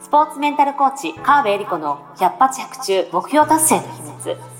スポーツメンタルコーチ、川辺恵里子の百発百中目標達成の秘密。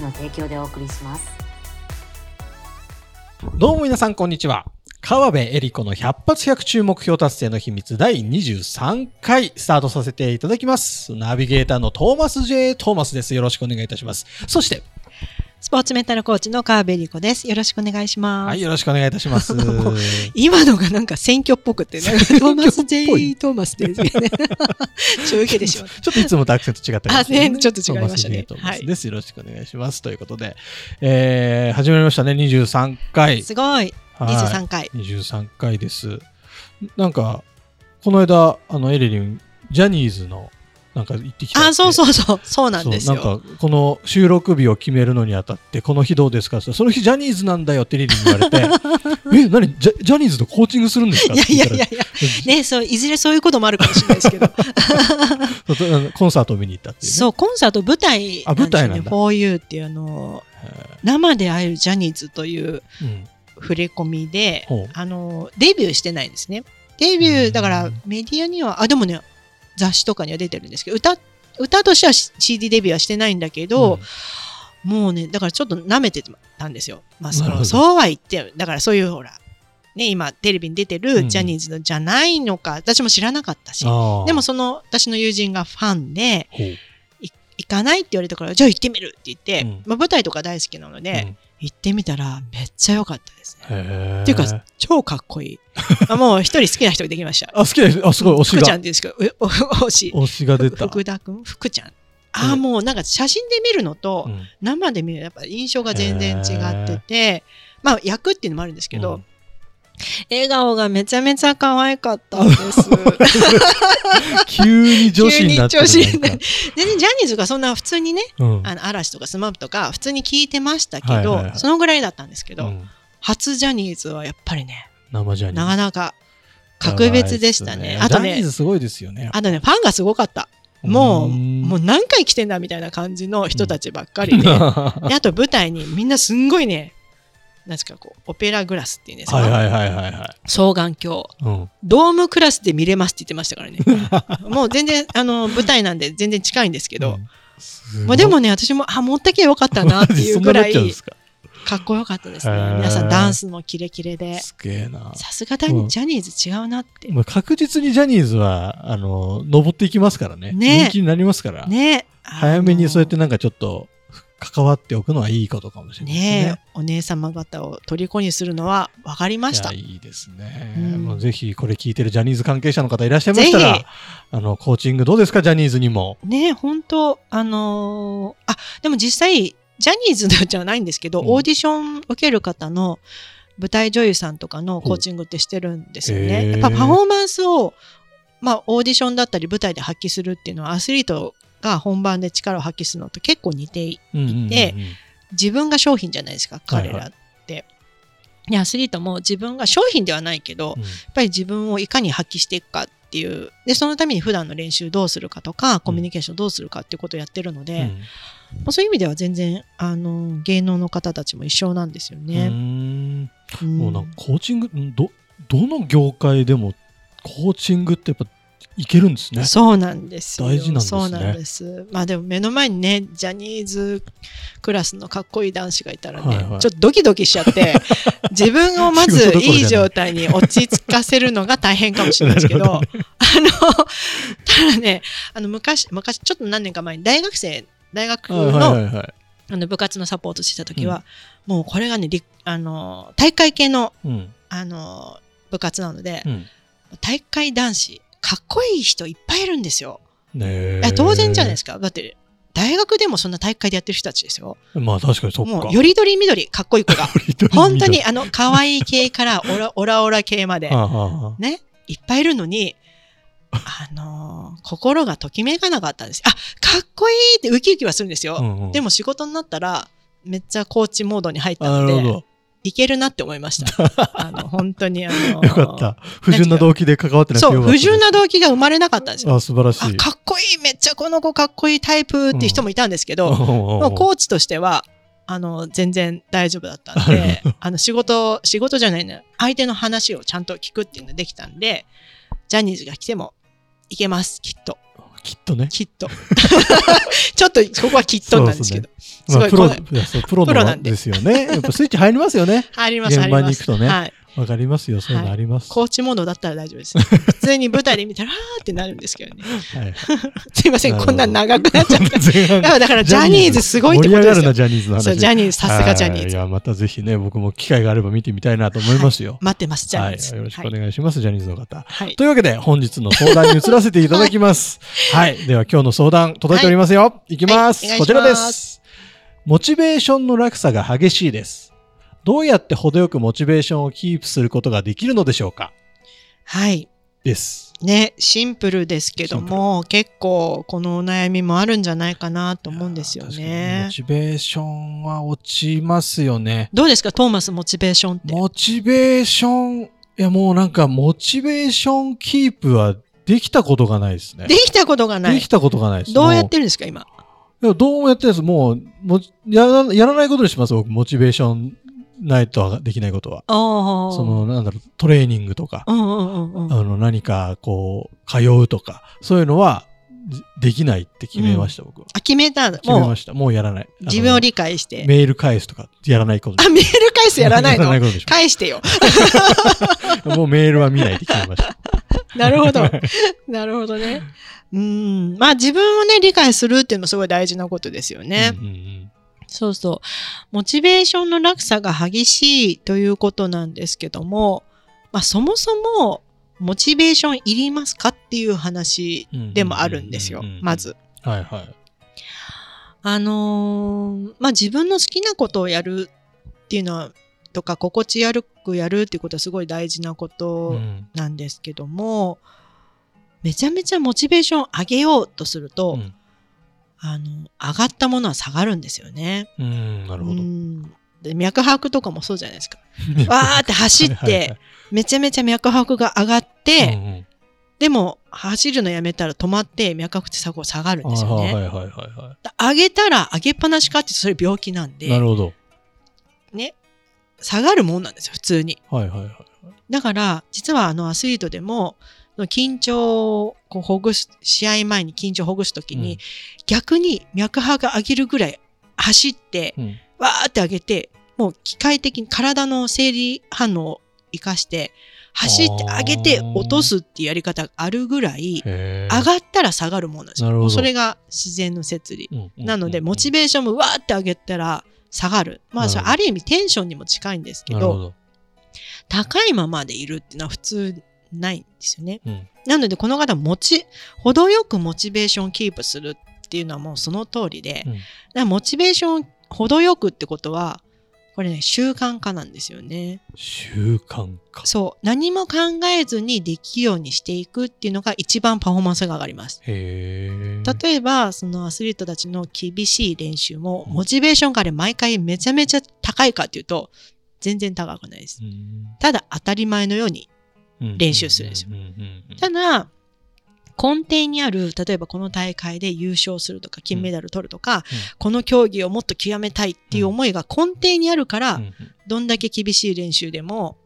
の提供でお送りします。どうも皆さんこんにちは。川辺恵里子の100発100中目標達成の秘密第23回スタートさせていただきます。ナビゲーターのトーマス J. トーマスです。よろしくお願いいたします。そして、スポーツメンタルコーチの川辺理子です。よろしくお願いします。はい、よろしくお願いいたします。今のがなんか選挙っぽくて、なんかトーマス J. トーマスですね。ちょ受けてしまった。ちょっといつもとアクセント違ったね。あ、ね、ちょっと違いましたね。トーマスです、よろしくお願いします。ということで、えー、始まりましたね、23回。すごい。23回。23回です。なんか、この間、あの、エレリン、ジャニーズのなんか行ってきたあそうそうそう。そうなんですよ。なんかこの収録日を決めるのにあたってこの日どうですかその日ジャニーズなんだよってリリーに言われて え何？ジャジャニーズとコーチングするんですかいやいやいやいやねそういずれそういうこともあるかもしれないですけど。コンサートを見に行ったっていう、ね、そうコンサート舞台あ舞台なんだ。4U っていうあの生で会えるジャニーズという触れ込みで、う。ん、あのデビューしてないんですね。デビューだからメディアにはあでもね雑誌とかには出てるんですけど歌歌としては CD デビューはしてないんだけど、うん、もうねだからちょっと舐めてたんですよ。まあ、そのそうは言ってだからそういうほらね、今テレビに出てるジャニーズのじゃないのか、うん、私も知らなかったしでもその私の友人がファンで行かないって言われたからじゃあ行ってみるって言って、うん、まあ、舞台とか大好きなので、行ってみたらめっちゃ良かったですね。っていうか超かっこいい。あもう一人好きな人ができました。あ好きな人あすごい推しが。福ちゃんですか推し。推しが出た。福田君福ちゃん。あ、うん、もうなんか写真で見るのと、生で見るやっぱ印象が全然違ってて、まあ役っていうのもあるんですけど、うん笑顔がめちゃめちゃ可愛かったんです。急に女子になってる。全然ジャニーズがそんな普通にね、うん、あの嵐とかスマップとか普通に聞いてましたけど、はいはいはい、そのぐらいだったんですけど、うん、初ジャニーズはやっぱりね、生ジャニーズなかなか格別でしたね。あとね、すごいですよね。あとね、ファンがすごかった。もう、もう何回来てんだみたいな感じの人たちばっかりで、うん、あと舞台にみんなすんごいね、なんですかこうオペラグラスっていうんですか、はいはいはいはい、はい、双眼鏡、うん、ドームクラスで見れますって言ってましたからね。もう全然あの舞台なんで全然近いんですけど、うん、まあ、でもね私もあ持ってけばよかったなっていうぐらいかっこよかったですね。皆さんダンスもキレキレで。すげえな。さすがにジャニーズ違うなって、うん、確実にジャニーズはあの登っていきますからね。ね。人気になりますから。ね。早めにそうやってなんかちょっと関わっておくのはいいことかもしれないですね。ねお姉様方を虜にするのは分かりました。いいですね。うん、もうぜひこれ聞いてるジャニーズ関係者の方いらっしゃいましたら、あの、コーチングどうですか、ジャニーズにも。ね本当あのー、あ、でも実際、ジャニーズじゃないんですけど、うん、オーディション受ける方の舞台女優さんとかのコーチングってしてるんですよね。やっぱパフォーマンスをまあ、オーディションだったり舞台で発揮するっていうのはアスリートが本番で力を発揮するのと結構似ていて、自分が商品じゃないですか彼らって。はいはい、アスリートも自分が商品ではないけど、うん、やっぱり自分をいかに発揮していくかっていうでそのために普段の練習どうするかとかコミュニケーションどうするかっていうことをやってるので、うん、まあ、そういう意味では全然あの芸能の方たちも一緒なんですよね。もうなんかコーチングどどの業界でもコーチングってやっぱいけるんですね。そうなんです大事なんですね。そうなんです。まあでも目の前にね、ジャニーズクラスのかっこいい男子がいたらね、はいはい、ちょっとドキドキしちゃって、自分をまずい。い状態に落ち着かせるのが大変かもしれないですけど、あの、ただね、あの昔、昔、ちょっと何年か前に大学生、大学の、はいはいはい、あの部活のサポートしてた時は、うん、もうこれがね、あの大会系の、うん、あの部活なので、うん、大会男子かっこいい人いっぱいいるんですよ。ね当然じゃないですか。だって、大学でもそんな体育会でやってる人たちですよ。まあ確かにそうか。もう、よりどりみどり、かっこいい子が。本当に、あの、可愛い系からオラ オラオラ系まで。ね。いっぱいいるのに、あのー、心がときめかなかったんですあ、かっこいいってウキウキはするんですよ。うんうん、でも仕事になったら、めっちゃコーチモードに入ったので、いけるなって思いました。あの、本当にあのー、よかった。不純な動機で関わってなくてそう、不純な動機が生まれなかったんですよ。あ、素晴らしい。かっこいい、めっちゃこの子かっこいいタイプっていう人もいたんですけど、うん、もうコーチとしては、あの、全然大丈夫だったんで、あの、仕事、仕事じゃないね、相手の話をちゃんと聞くっていうのができたんで、ジャニーズが来てもいけます、きっと。きっとね。きっと。ちょっと、ここはきっとなんですけど。すごい、プロ、プロなんですよね。やっぱスイッチ入りますよね。入ります、現場に行くとね。はい。わかりますよ、そういうのあります。コーチモードだったら大丈夫です。普通に舞台で見たら、あーってなるんですけどね。はい、すいません、こんな長くなっちゃった。だから、ジャニーズすごいってことですよ。ジャニーズの話。そう、ジャニーズ、さすがジャニーズ。いや、またぜひね、僕も機会があれば見てみたいなと思いますよ。待ってます、ジャニーズ。よろしくお願いします、ジャニーズの方。というわけで、本日の相談に移らせていただきます。はい。では、今日の相談、届いておりますよ。いきます。こちらです。モチベーションの落差が激しいです。どうやって程よくモチベーションをキープすることができるのでしょうか？はい。です。ね、シンプルですけども、結構このお悩みもあるんじゃないかなと思うんですよね。モチベーションは落ちますよね。どうですか、トーマス、モチベーションって。モチベーション、いやもうなんか、モチベーションキープはできたことがないですね。できたことがない。できたことがないです。どうやってるんですか、今？いや、どうやってるんですもう、もやらやらないことにします、僕、モチベーションないとできないことは。その、なんだろう、トレーニングとか、あの、何か、こう、通うとか、そういうのは、できないって決めました、うん、僕は。あ、決めた決めました。もうやらない。自分を理解して。メール返すとか、やらないことあ、メール返すやらないの？返してよ。もうメールは見ないって決めました。なるほど。なるほどね。うん。まあ自分をね、理解するっていうのもすごい大事なことですよね。うんうんうんそうそう。モチベーションの落差が激しいということなんですけども、まあ、そもそもモチベーションいりますかっていう話でもあるんですよ、まず。はいはい。あのー、まあ、自分の好きなことをやるっていうのは、とか、心地よくやるっていうことはすごい大事なことなんですけども、うん、めちゃめちゃモチベーション上げようとすると、うんあの、上がったものは下がるんですよね。うん、なるほど。で、脈拍とかもそうじゃないですか。わーって走って、めちゃめちゃ脈拍が上がって、うんうん、でも、走るのやめたら止まって、脈拍って下がるんですよね。はいはいはいはい、上げたら上げっぱなしかってそれ病気なんで。なるほど。ね。下がるもんなんですよ、普通に。はいはいはい。だから、実はあのアスリートでも、緊張をこうほぐす、試合前に緊張をほぐすときに、うん、逆に脈拍が上げるぐらい走って、うん、わーって上げて、もう機械的に体の生理反応を生かして、走って上げて落とすっていうやり方があるぐらい、上がったら下がるものなんですよ。それが自然の摂理。なので、モチベーションもわーって上げたら下がる。まあ、それある意味テンションにも近いんですけど、高いままでいるっていうのは普通ないんですよね。うん、なのでこの方持ち程よくモチベーションキープするっていうのはもうその通りで、うん、モチベーション程よくってことはこれね習慣化なんですよね。習慣化そう何も考えずにできるようにしていくっていうのが一番パフォーマンスが上がります。例えばそのアスリートたちの厳しい練習もモチベーションがあれ毎回めちゃめちゃ高いかっていうと全然高くないです。ただ当たり前のように練習するんですよ。ただ、根底にある、例えばこの大会で優勝するとか、金メダル取るとか、うん、この競技をもっと極めたいっていう思いが根底にあるから、うん、どんだけ厳しい練習でも、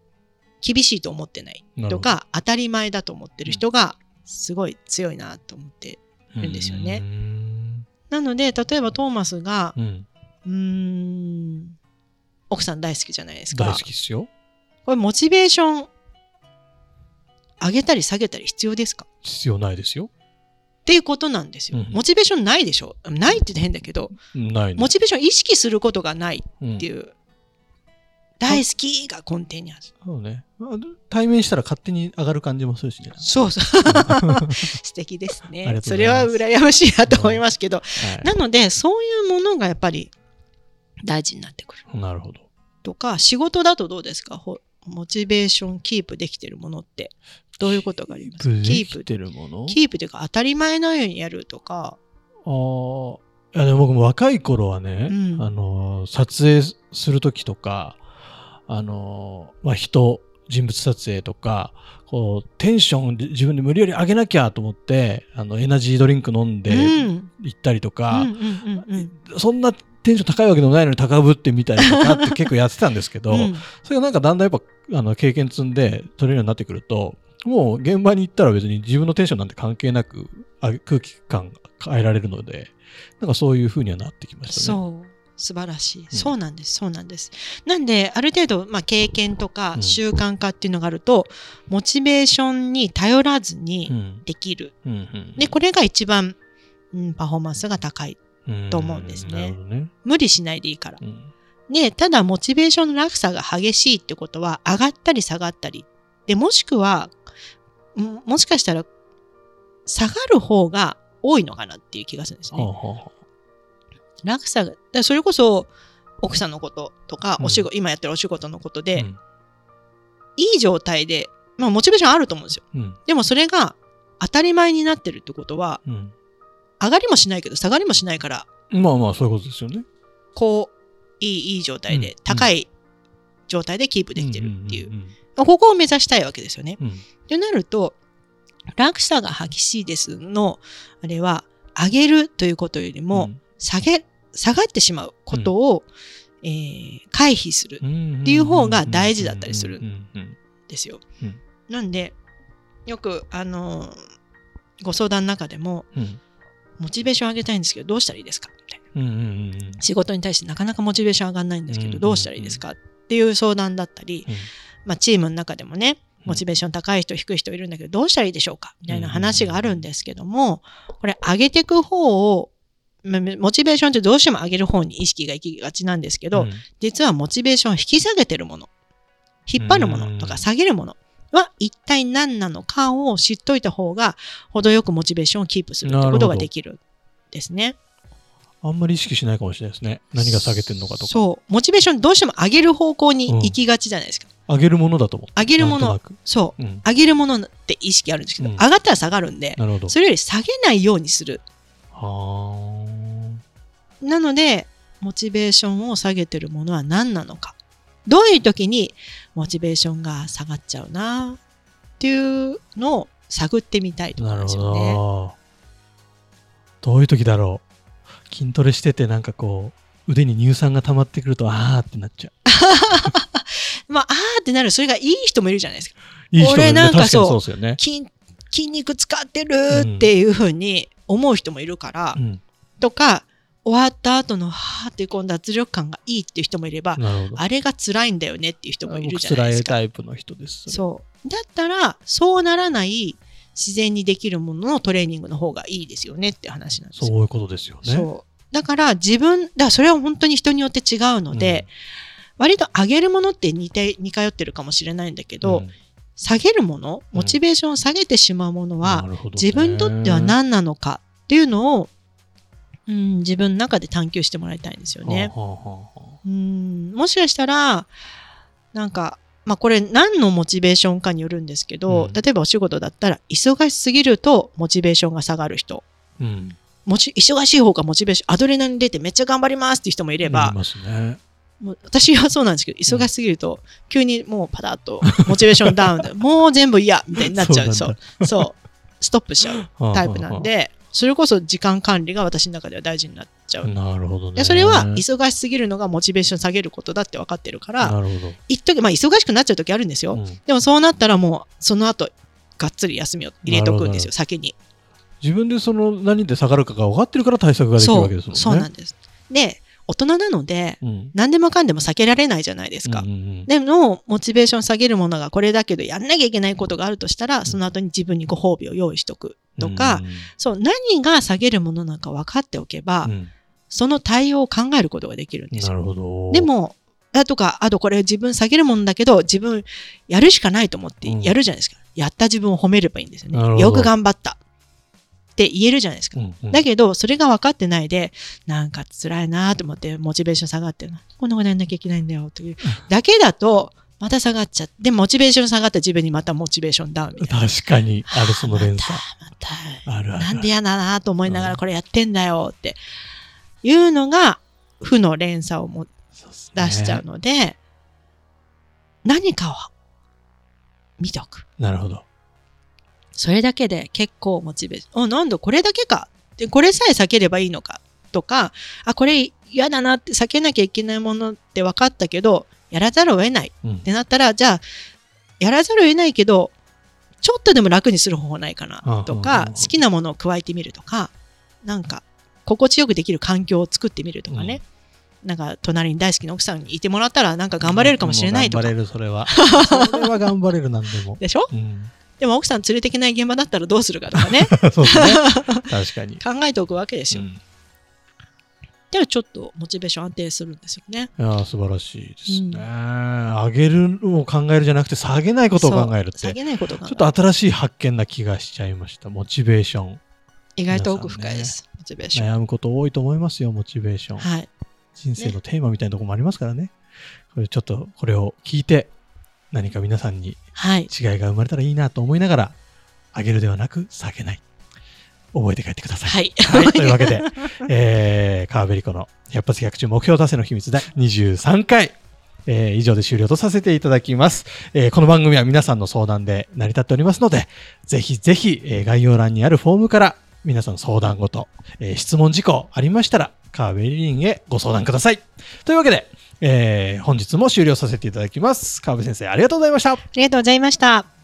厳しいと思ってないとか、当たり前だと思ってる人が、すごい強いなと思ってるんですよね。なので、例えばトーマスが、うん、うん奥さん大好きじゃないですか。大好きですよ。これモチベーション上げたり下げたり必要ですか？必要ないですよ。っていうことなんですよ。うん、モチベーションないでしょ？ないって変だけど、ない、ね、モチベーション意識することがないっていう、うん、大好きが根底にある。そうね。対面したら勝手に上がる感じもするしね。そうそう。素敵ですね。それは羨ましいなと思いますけど、はい、なので、そういうものがやっぱり大事になってくる。なるほど。とか、仕事だとどうですか？モチベーションキープできてるものって。どういうことがあります？かキープ。てるもの？キープというか当たり前のようにやるとか。ああ。いやでも僕も若い頃はね、うん、あの、撮影するときとか、あの、まあ、人、人物撮影とか、こう、テンション自分で無理やり上げなきゃと思って、あの、エナジードリンク飲んで行ったりとか、そんなテンション高いわけでもないのに高ぶってみたりとかって結構やってたんですけど、うん、それがなんかだんだんやっぱ、あの、経験積んで取れるようになってくると、もう現場に行ったら別に自分のテンションなんて関係なく空気感変えられるので、なんかそういうふうにはなってきましたね。そう。素晴らしい、うん、そうなんです。そうなんです。なんである程度、まあ、経験とか習慣化っていうのがあると、うん、モチベーションに頼らずにできる、うん、でこれが一番、うん、パフォーマンスが高いと思うんですね。ね、無理しないでいいから、でただモチベーションの落差が激しいってことは上がったり下がったりでもしくはもしかしたら下がる方が多いのかなっていう気がするんですね。落差が、それこそ奥さんのこととか、お仕事、うん、今やってるお仕事のことで、うん、いい状態で、まあモチベーションあると思うんですよ。うん、でもそれが当たり前になってるってことは、上がりもしないけど下がりもしないから。まあまあそういうことですよね。こう、いい、いい状態で、高い状態でキープできてるっていう。ここを目指したいわけですよね。ってなると、落差が激しいですの、あれは、上げるということよりも、下げ、下がってしまうことを、うん、えー、回避するっていう方が大事だったりするんですよ。なんで、よく、あのー、ご相談の中でも、うん、モチベーション上げたいんですけど、どうしたらいいですか？みたいな、仕事に対してなかなかモチベーション上がんないんですけど、どうしたらいいですか？っていう相談だったり、まあ、チームの中でもね、モチベーション高い人、低い人いるんだけど、どうしたらいいでしょうか？みたいな話があるんですけども、これ上げていく方を、モチベーションってどうしても上げる方に意識が行きがちなんですけど、うん、実はモチベーションを引き下げてるもの、引っ張るものとか下げるものは一体何なのかを知っといた方が、程よくモチベーションをキープするってことができるですね。あんまり意識しないかもしれないですね。何が下げてるのかとか。そう。モチベーションどうしても上げる方向に行きがちじゃないですか。うん、上げるものだと思う。上げるもの。そう、うん、上げるものって意識あるんですけど、うん、上がったら下がるんで、それより下げないようにする。はなので、モチベーションを下げてるものは何なのか。どういう時にモチベーションが下がっちゃうなっていうのを探ってみたいと思いますよね。どういう時だろう筋トレしててなんかこう腕に乳酸が溜まってくるとあーってなっちゃう。まああーってなる。それがいい人もいるじゃないですか。いい人もいる、ね、俺なんかそうそう、ね、筋筋肉使ってるっていうふうに思う人もいるから、うん、とか終わった後のはーってこう脱力感がいいっていう人もいればあれが辛いんだよねっていう人もいるじゃないですか。辛いタイプの人ですそう。だったらそうならない自然にできるもののトレーニングの方がいいですよねって話なんですよ。そういうことですよね。だから自分、だからそれは本当に人によって違うので、うん、割と上げるものって似て、似通ってるかもしれないんだけど、うん、下げるもの、モチベーションを下げてしまうものは、うん自分にとっては何なのかっていうのを、うん、自分の中で探求してもらいたいんですよね。はははうん。もしかしたら、なんか、まあこれ何のモチベーションかによるんですけど、うん、例えばお仕事だったら忙しすぎるとモチベーションが下がる人。うん、もち忙しい方がモチベーション、アドレナリン出てめっちゃ頑張りますっていう人もいれば、ね、もう私はそうなんですけど、忙しすぎると、急にもうパタッとモチベーションダウンで、もう全部嫌みたいになっちゃう。そう。そう。ストップしちゃうタイプなんで、それこそ時間管理が私の中では大事になっちゃう。なるほどね。でそれは忙しすぎるのがモチベーション下げることだって分かってるから、なるほど。一時まあ忙しくなっちゃう時あるんですよ。うん、でもそうなったらもうその後がっつり休みを入れとくんですよ、先に。自分でその何で下がるかが分かってるから対策ができるわけですもんね。そうなんです。で、大人なので、うん、何でもかんでも避けられないじゃないですか。うんうんうん、でも、モチベーション下げるものがこれだけど、やんなきゃいけないことがあるとしたら、その後に自分にご褒美を用意しとくとか、うんうん、そう、何が下げるものなのか分かっておけば、うん、その対応を考えることができるんですよ。なるほど。でも、だとか、あとこれ自分下げるもんだけど、自分やるしかないと思ってやるじゃないですか。うん、やった自分を褒めればいいんですよね。よく頑張った。って言えるじゃないですか。うんうん、だけど、それが分かってないで、なんか辛いなと思って、モチベーション下がってるこんなことやんなきゃいけないんだよ、という。だけだと、また下がっちゃって、で、モチベーション下がった自分にまたモチベーションダウンみたいな。確かに、あるその連鎖。また、また、あるあるなんで嫌だなと思いながらこれやってんだよっていうのが、負の連鎖をも出しちゃうので、ね、何かを見とく。なるほど。それだけで結構モチベーション。あ、なんだ、これだけか。で、これさえ避ければいいのか。とか、あ、これ嫌だなって避けなきゃいけないものって分かったけど、やらざるを得ないってなったら、うん、じゃあ、やらざるを得ないけど、ちょっとでも楽にする方法ないかなとか、好きなものを加えてみるとか、なんか、心地よくできる環境を作ってみるとかね。うん、なんか、隣に大好きな奥さんにいてもらったら、なんか頑張れるかもしれないとか。頑張れる、それは。それは頑張れる、なんでも。でしょ、うん、でも奥さん連れていけない現場だったらどうするかとかね。ね。確かに。考えておくわけですよ。うんではちょっとモチベーション安定するんですよね。いや素晴らしいですね、うん、上げるを考えるじゃなくて下げないことを考えるって下げないことちょっと新しい発見な気がしちゃいました。モチベーション。意外と奥深いです、ね、モチベーション。悩むこと多いと思いますよモチベーション、はい、人生のテーマみたいなところもありますからね。これちょっとこれを聞いて何か皆さんに違いが生まれたらいいなと思いながら、上げるではなく下げない覚えて帰ってください。はい。はい、というわけで、えー、川べり子の100発100中目標達成の秘密第23回、えー、以上で終了とさせていただきます。えー、この番組は皆さんの相談で成り立っておりますので、ぜひぜひ、えー、概要欄にあるフォームから皆さんの相談ごと、えー、質問事項ありましたら、川べりりんへご相談ください。というわけで、えー、本日も終了させていただきます。川辺先生、ありがとうございました。ありがとうございました。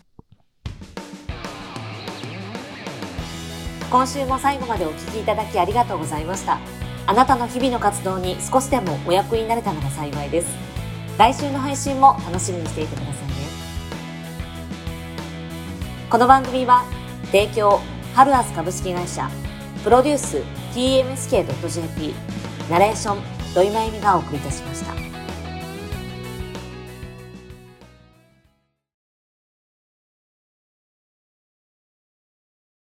今週も最後までお聞きいただきありがとうございました。あなたの日々の活動に少しでもお役になれたのが幸いです。来週の配信も楽しみにしていてくださいね。この番組は提供ハルアス株式会社プロデュース TMSK.jp ナレーション土井真由美がお送りいたしました。